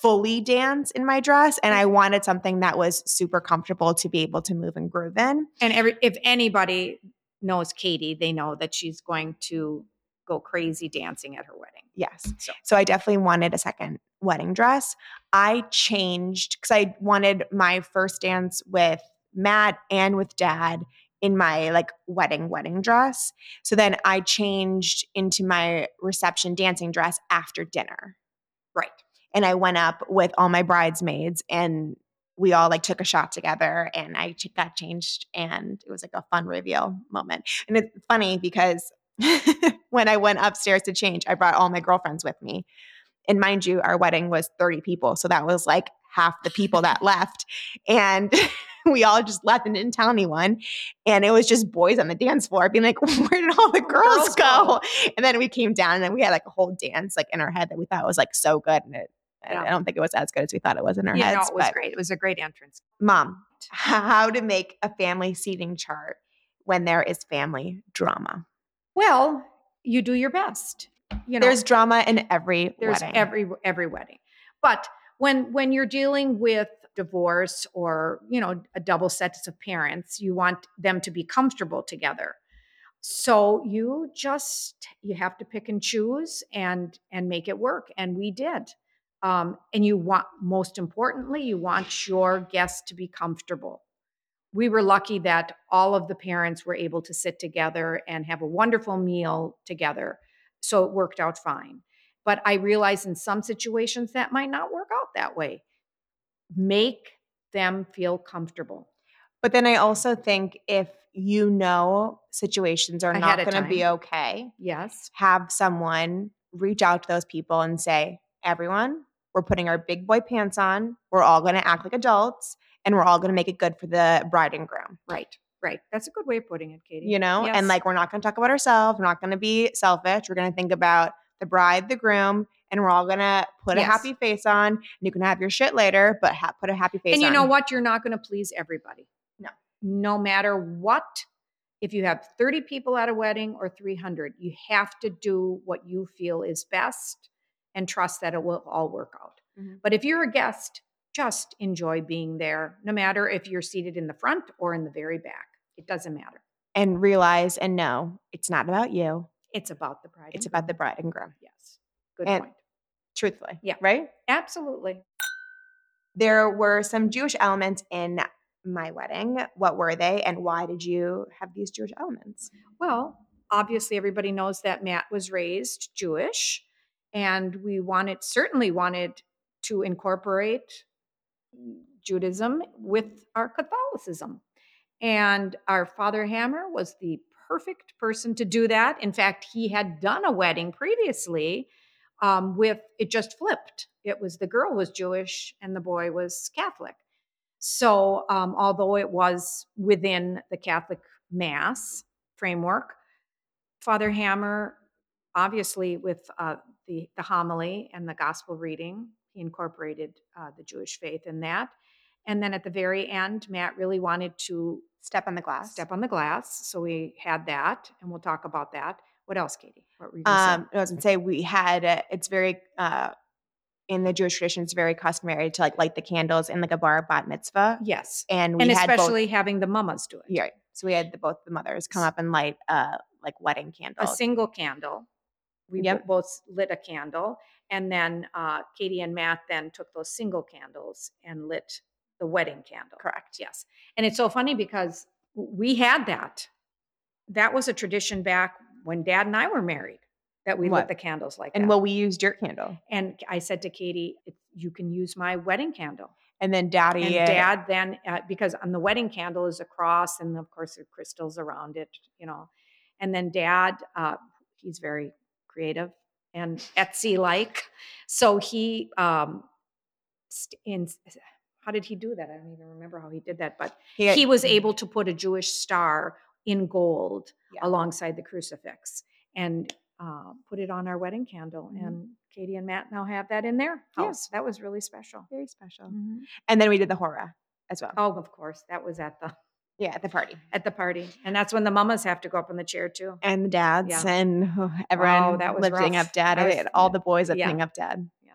fully dance in my dress and I wanted something that was super comfortable to be able to move and groove in. And every if anybody knows Katie, they know that she's going to go crazy dancing at her wedding. Yes. So So I definitely wanted a second wedding dress. I changed because I wanted my first dance with Matt and with dad in my like wedding wedding dress. So then I changed into my reception dancing dress after dinner. right. And I went up with all my bridesmaids and we all like took a shot together and I got changed and it was like a fun reveal moment. And it's funny because when I went upstairs to change, I brought all my girlfriends with me. And mind you, our wedding was 30 people. So that was like half the people that left. And we all just left and didn't tell anyone. And it was just boys on the dance floor being like, where did all the girls, girls go? go? And then we came down and then we had like a whole dance like in our head that we thought was like so good. And it, I- Yeah. I don't think it was as good as we thought it was in our know, heads. it was but- great. It was a great entrance. Mom, how to make a family seating chart when there is family drama. Well, you do your best. You know, There's drama in every there's wedding. every every wedding but when when you're dealing with divorce or you know a double sets of parents you want them to be comfortable together. So you just you have to pick and choose and and make it work and we did. Um, and you want most importantly you want your guests to be comfortable. We were lucky that all of the parents were able to sit together and have a wonderful meal together so it worked out fine. But I realize in some situations that might not work out that way. Make them feel comfortable. But then I also think if you know situations are Ahead not going to be okay, Yes. have someone reach out to those people and say, everyone, we're putting our big boy pants on. We're all going to act like adults and we're all going to make it good for the bride and groom. Right. Right. That's a good way of putting it, Katie. You know, Yes. and like we're not going to talk about ourselves. We're not going to be selfish. We're going to think about the bride, the groom, and we're all to put a happy face on. And you can have your shit later, but ha- put a happy face and on. you know what? You're not to please everybody. No. No matter what. If you have 30 people at a wedding or 300, you have to do what you feel is best and trust that it will all work out. Mhm. But if you're a guest, just enjoy being there, no matter if you're seated in the front or in the very back. It doesn't matter. And realize and know it's not about you. It's about the bride. It's about the bride and groom. Yes. Good And- point. Truthfully. Yeah. Right? Absolutely. There were some Jewish elements in my wedding. What were they and why did you have these Jewish elements? Well, obviously, everybody knows that Matt was raised Jewish, and we wanted, certainly wanted to incorporate Judaism with our Catholicism. And our father Hammer was the perfect person to do that. In fact, he had done a wedding previously um, with it just flipped. It was the girl was Jewish and the boy was Catholic. So, um, although it was within the Catholic Mass framework, Father Hammer, obviously, with uh, the the homily and the gospel reading, he incorporated uh, the Jewish faith in that. And then at the very end, Matt really wanted to Step on the glass. step on the glass, so we had that, and we'll talk about that. What else, Katie? What were you going to Um, I was gonna say we had uh, it's very uh in the Jewish tradition, it's very customary to like light the candles in like a bar bat mitzvah. Yes, And we and had especially both, having the mamas do it. yeah, right. so we had the, both the mothers come up and light uh like wedding candle, a single candle. We Yep. both lit a candle, and then uh, Katie and Matt then took those single candles and lit the wedding candle. Correct. Yes, and it's so funny because we had that. That was a tradition back when Dad and I were married that we What? lit the candles like And that. well, we used your candle. and I said to Katie, "You can use my wedding candle." And then daddy And Dad then, uh, because on the wedding candle is a cross, and of course there are crystals around it, you know. And then Dad, uh, he's very creative and Etsy like, so he um, st- in how did he do that? I don't even remember how he did that, but he, he was able to put a Jewish star in gold Yeah. alongside the crucifix and uh, put it on our wedding candle. Mhm. And Katie and Matt now have that in their Yeah. house. That was really special. very special. Mhm. And then we did the hora as well. Oh, of course, that was at the Yeah, at the party. at the party, and that's when the mamas have to go up in the chair too. And the dads Yeah. and oh, everyone that was lifting rough. up dad. Was- and all the boys yeah. lifting up dad. Yeah.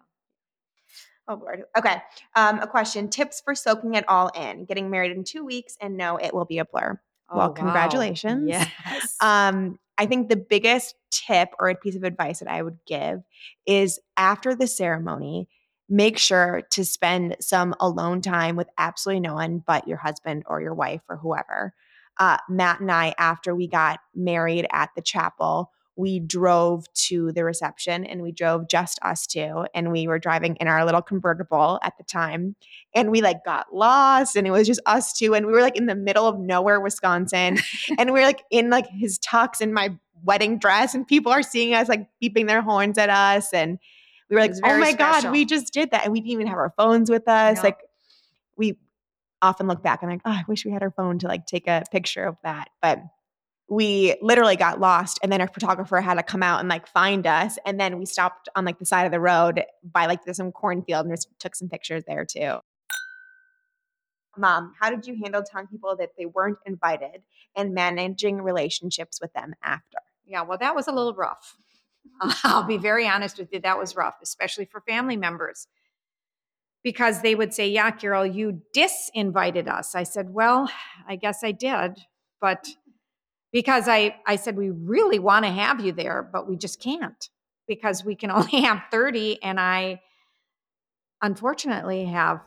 Oh Lord. Okay. Um, a question: Tips for soaking it all in. Getting married in two weeks, and no, it will be a blur. Oh, Well, wow. congratulations. Yes. Um, I think the biggest tip or a piece of advice that I would give is after the ceremony, make sure to spend some alone time with absolutely no one but your husband or your wife or whoever. Uh, Matt and I, after we got married at the chapel, we drove to the reception and we drove just us two and we were driving in our little convertible at the time and we like got lost and it was just us two and we were like in the middle of nowhere wisconsin and we are like in like his tux and my wedding dress and people are seeing us like beeping their horns at us and we were like oh my god we just did that and we didn't even have our phones with us No. like we often look back and like, oh, I wish we had our phone to like take a picture of that. But we literally got lost and then our photographer had to come out and like find us and then we stopped on like the side of the road by like some cornfield and just took some pictures there too mom how did you handle telling people that they weren't invited and managing relationships with them after Yeah, well, that was a little rough. I'll be very honest with you. That was rough, especially for family members. Because they would say, Yeah, Carol, you disinvited us. I said, Well, I guess I did. But because I, I said, We really want to have you there, but we just can't because we can only have 30. And I unfortunately have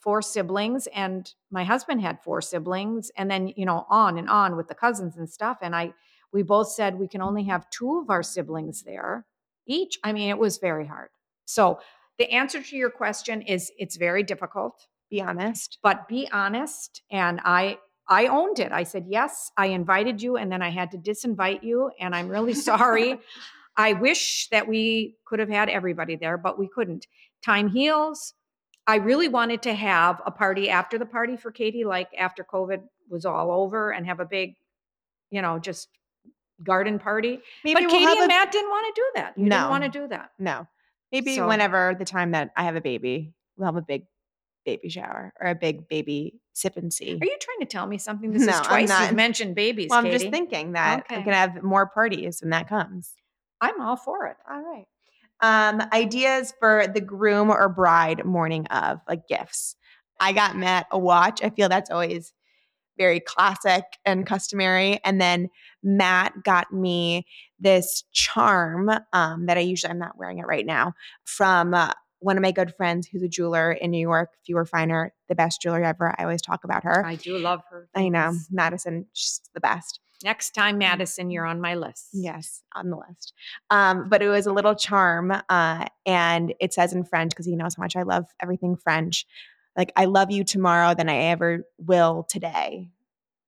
four siblings and my husband had four siblings and then you know on and on with the cousins and stuff. And i we both said we can only have two of our siblings there each. I mean it was very hard. So the answer to your question is it's very difficult. Be honest. But be honest and i i owned it. I said yes i invited you and then i had to disinvite you and i'm really sorry. I wish that we could have had everybody there but we couldn't. Time heals. I really wanted to have a party after the party for katie like after covid was all over and have a big you know just garden party. Maybe but we'll katie and a- matt didn't want to do that. You didn't want to do that. No. Maybe So- whenever the time that i have a baby we'll have a big baby shower or a big baby sip and see are you trying to tell me something this No, is I'm twice not. you've mentioned babies well i'm Katie. just thinking that i'm Okay. gonna have more parties when that comes i'm all for it All right. Um, ideas for the groom or bride morning of, like gifts. I got Matt a watch. I feel that's always very classic and customary. And then Matt got me this charm um, that I usually, I'm not wearing it right now, from uh, one of my good friends who's a jeweler in New York, Fewer Finer, the best jeweler ever. I always talk about her. i do love her I know. Madison, she's the best. Next time, Madison, you're on my list. Yes, on the list. Um, but it was a little charm, uh, and it says in French because he knows how much I love everything French. Like I love you tomorrow than I ever will today.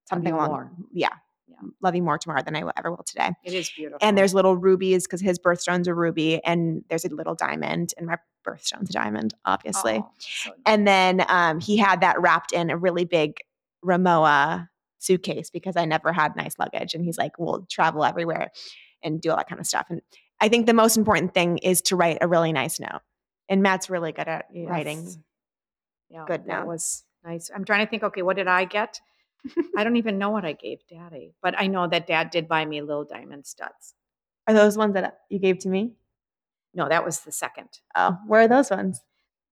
Something along, more. yeah, Yeah. love you more tomorrow than I will ever will today. It is beautiful. And there's little rubies because his birthstone's a ruby, and there's a little diamond, and my birthstone's a diamond, obviously. Oh, so And then um, he had that wrapped in a really big Rimowa suitcase because I never had nice luggage. And he's like, we'll travel everywhere and do all that kind of stuff. And I think the most important thing is to write a really nice note. And Matt's really good at writing. Yes. Yeah, good that notes. was nice. I'm trying to think. Okay, what did I get? I don't even know what I gave Daddy, but I know that Dad did buy me little diamond studs. Are those ones that you gave to me? No, that was the second. Oh, where are those ones?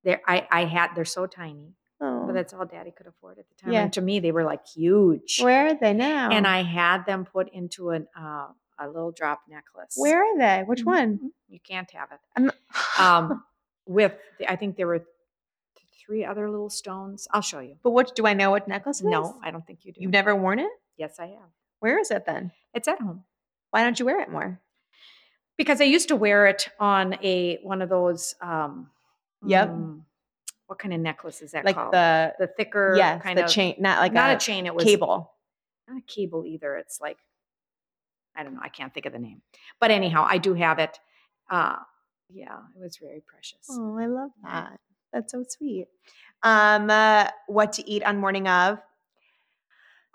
There, I, I had. They're so tiny, Oh, but that's all Daddy could afford at the time. Yeah. And to me, they were like huge. where are they now? And I had them put into an uh, a little drop necklace. where are they? Which Mhm. one? You can't have it. Um, with the, I think there were three other little stones. I'll show you. but what do I know what necklace it is? No, I don't think you do. You've never worn it? Yes, I have. Where is it then? It's at home Why don't you wear it more? because I used to wear it on a one of those. Um, Yep. mm, what kind of necklace is that Like called? the the thicker yes, kind the of chain, not like not a, a chain. It was cable. Not a cable either. It's like I don't know. I can't think of the name. But anyhow, I do have it. Uh, yeah, it was very precious. Oh, I love that. That's so sweet. Um, uh, what to eat on morning of?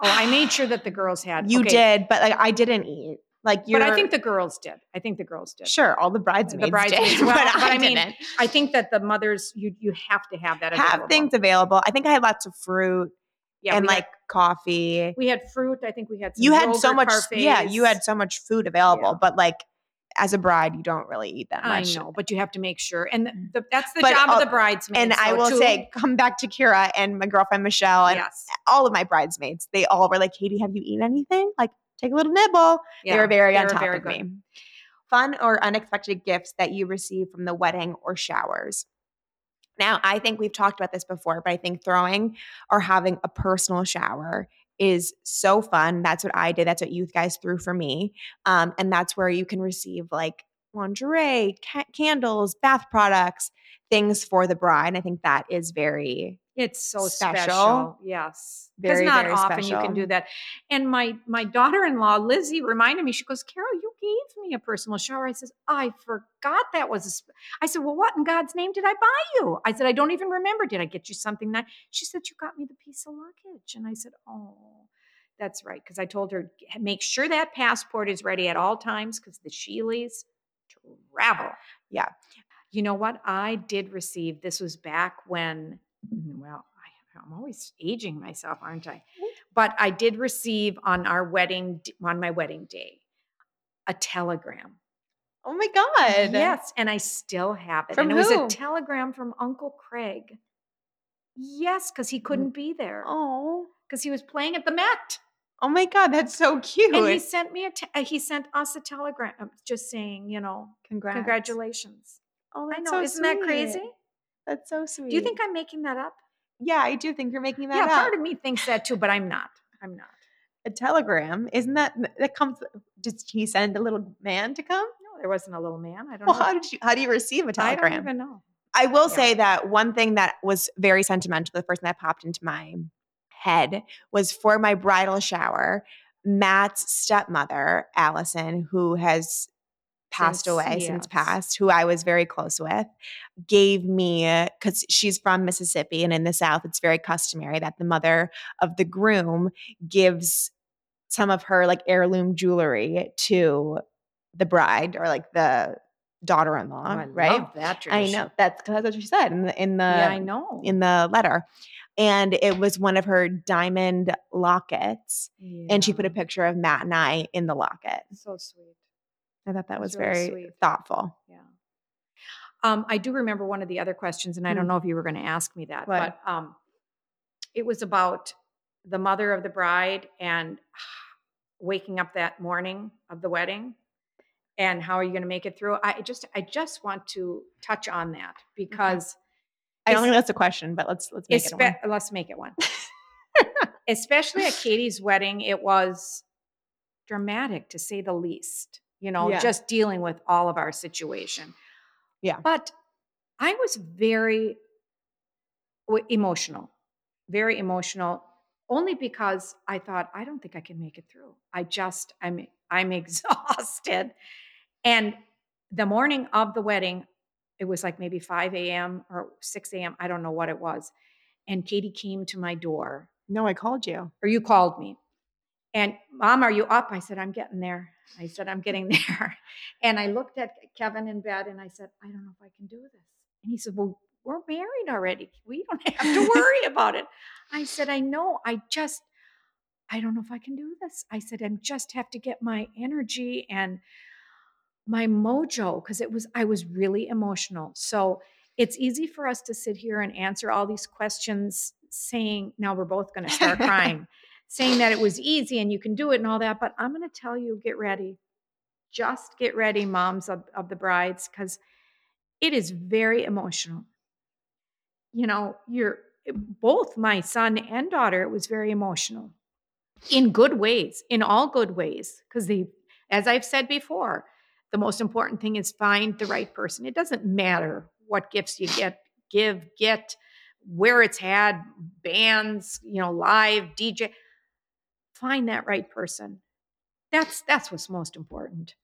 Oh, I made sure that the girls had. You okay, did, but like I didn't eat. Like you, but I think the girls did. I think the girls did. sure all the bridesmaids, the bridesmaids, did, well, but, but I, I mean, didn't I think that the mothers, you you have to have that. have available. things available. I think I had lots of fruit yeah, and like had, coffee. we had fruit. I think we had. Some You had so much, yeah. You had so much food available, Yeah. but like as a bride, you don't really eat that much. I know, but you have to make sure, and the, the, mm-hmm. that's the But, job of the bridesmaids. And I will too. say, come back to Kira and my girlfriend Michelle and yes, all of my bridesmaids. They all were like, "Katie, have you eaten anything? Like, take a little nibble." yeah, they were very they on were top very of good. me. Fun or unexpected gifts that you received from the wedding or showers. Now, I think we've talked about this before, but I think throwing or having a personal shower is so fun. That's what I did. That's what youth guys threw for me. Um, and that's where you can receive like lingerie, ca- candles, bath products, things for the bride. I think that is very It's so Special. special. Yes. Because not often you can do that. And my my daughter-in-law, Lizzie, reminded me, she goes, Carol, you gave me a personal shower. I says, I forgot that was. A sp-. I said, well, what in God's name did I buy you? I said, I don't even remember. Did I get you something that? She said, you got me the piece of luggage. And I said, oh, that's right. Because I told her, make sure that passport is ready at all times because the Sheelys travel. Yeah. You know what? I did receive, this was back when, well, I, I'm always aging myself, aren't I? But I did receive on our wedding, on my wedding day, a telegram. Oh my God. Yes. And I still have it. From and it was who? a telegram from Uncle Craig. Yes, because he couldn't be there. Oh. Because he was playing at the Met. Oh my God, that's so cute. And he sent me a, te- uh, he sent us a telegram uh, just saying, you know, Congrats. congratulations. Oh, I that's know, so isn't that crazy? That's so sweet. Do you think I'm making that up? Yeah, I do think you're making that yeah, up. part of me thinks that too, but I'm not. I'm not. a telegram, isn't that that comes? Did he send a little man to come? No, there wasn't a little man. I don't Well, know. how did you? How do you receive a telegram? I don't even know. I will Yeah. say that one thing that was very sentimental, the first thing that popped into my head was for my bridal shower. Matt's stepmother, Allison, who has passed Since- away since yes. passed, who I was very close with, gave me because she's from Mississippi and in the South, it's very customary that the mother of the groom gives some of her like heirloom jewelry to the bride or like the daughter-in-law, Oh, right? love that I know that's because that's what she said in the in the yeah, I know. in the letter, and it was one of her diamond lockets, and she put a picture of Matt and I in the locket. So sweet. I thought that was really very sweet. thoughtful. Yeah. Um, I do remember one of the other questions, and I don't Hmm. know if you were going to ask me that, What? but um, it was about the mother of the bride and waking up that morning of the wedding, and how are you going to make it through? I just, I just want to touch on that because I don't think that's a question, but let's let's make it one. Let's make it one. Especially at Katie's wedding, it was dramatic to say the least. You know, Yeah. just dealing with all of our situation. Yeah. But I was very w- emotional, very emotional, only because I thought I don't think I can make it through. I just I'm I'm exhausted. And the morning of the wedding, it was like maybe 5 a.m. or 6 a.m. I don't know what it was. And Katie came to my door, No, I called you. or you called me. And mom, are you up? I said, I'm getting there. I said, I'm getting there. And I looked at Kevin in bed and I said, I don't know if I can do this. And he said, Well, we're married already. We don't have to worry about it. I said, I know. I just, I don't know if I can do this. I said, I just have to get my energy and my mojo because it was, I was really emotional. So it's easy for us to sit here and answer all these questions saying, now we're both going to start crying, saying that it was easy and you can do it and all that. But I'm going to tell you, get ready. Just get ready, moms of, of the brides, because it is very emotional. You know, you're both my son and daughter, it was very emotional in good ways, in all good ways, because they, as I've said before, the most important thing is find the right person. It doesn't matter what gifts you get, give, get, where it's had, bands, you know, live, DJ. Find that right person. That's that's what's most important.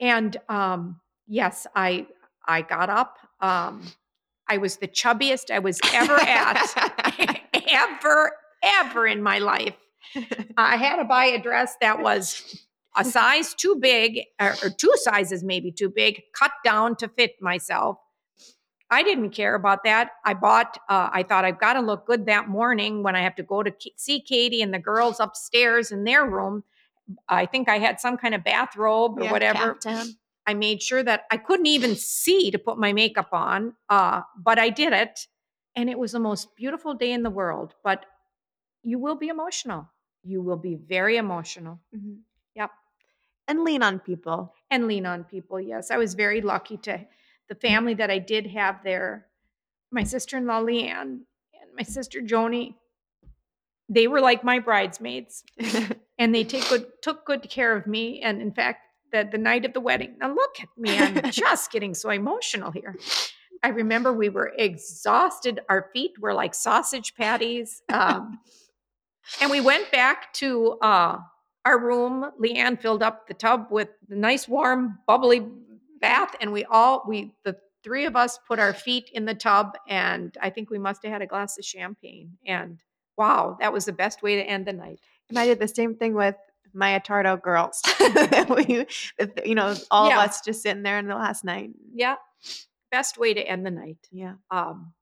And um, yes, I I got up. Um, I was the chubbiest I was ever at, ever, ever in my life. I had to buy a dress that was a size too big, or, or two sizes maybe too big, cut down to fit myself. I didn't care about that. I bought, uh, I thought I've got to look good that morning when I have to go to see Katie and the girls upstairs in their room. I think I had some kind of bathrobe or Yeah, whatever. Captain. I made sure that I couldn't even see to put my makeup on, uh, but I did it. And it was the most beautiful day in the world. But you will be emotional. You will be very emotional Mhm. Yep. And lean on people. and lean on people. Yes, I was very lucky to the family that I did have there. My sister in law, Leanne, and my sister, Joni, they were like my bridesmaids. and they take good took good care of me. And in fact, the the night of the wedding. Now look at me, I'm just getting so emotional here. I remember we were exhausted. Our feet were like sausage patties. Um, and we went back to uh, our room. Leanne filled up the tub with the nice, warm, bubbly bath, and we all we the three of us put our feet in the tub, and I think we must have had a glass of champagne. And wow, that was the best way to end the night. And I did the same thing with my Atardo girls. we, you know, all Yeah. of us just sitting there in the last night. Yeah, best way to end the night. Yeah. Um,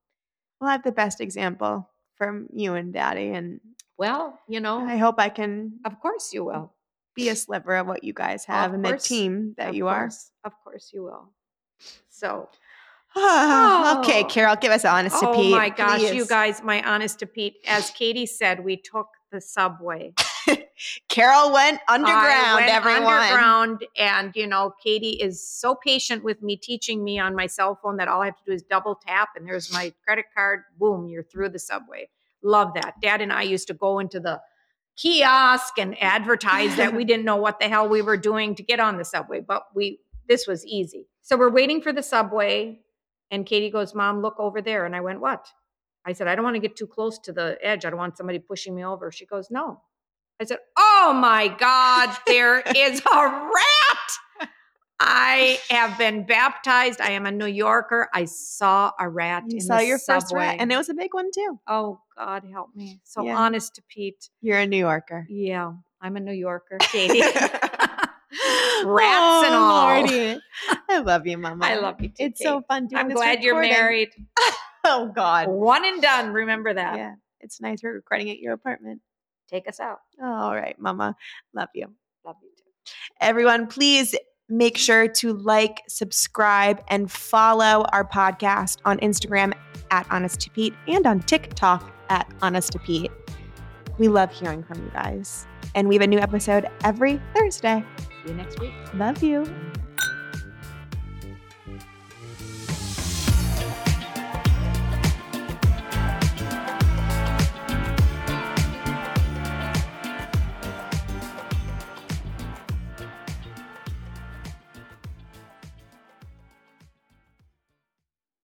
We'll have the best example from you and daddy. And well, you know, I hope I can of course you will. Be a sliver of what you guys have and the team that you course, Of course you will. So, are. okay, Oh. Carol, give us an honest to oh Pete. oh my gosh, you guys, my honest to Pete, as Katie said, we took the subway. Carol went underground, went everyone. underground, and you know, Katie is so patient with me, teaching me on my cell phone that all I have to do is double tap, and there's my credit card. Boom, you're through the subway. Love that. Dad and I used to go into the kiosk and advertise that we didn't know what the hell we were doing to get on the subway, but we this was easy. So we're waiting for the subway, and Katie goes, "Mom, look over there." And I went, "What?" I said, "I don't want to get too close to the edge. I don't want somebody pushing me over." She goes, "No." I said, Oh my God, there is a rat. I have been baptized. I am a New Yorker. I saw a rat. You in saw the your first subway. rat, and it was a big one too. oh, God help me. So Yeah. honest to Pete. You're a New Yorker. Yeah, I'm a New Yorker, Katie. Oh, Rats and Oh, all. Lordy. I love you, Mama. I love you too. It's so fun doing I'm glad you're married. Oh God. One and done. Remember that. Yeah, it's nice we're recording at your apartment. Take us out. All right, Mama. Love you. Love you too. Everyone, please make sure to like, subscribe, and follow our podcast on Instagram at Honest to Pete and on TikTok at Honest to Pete. We love hearing from you guys. And we have a new episode every Thursday. See you next week. Love you.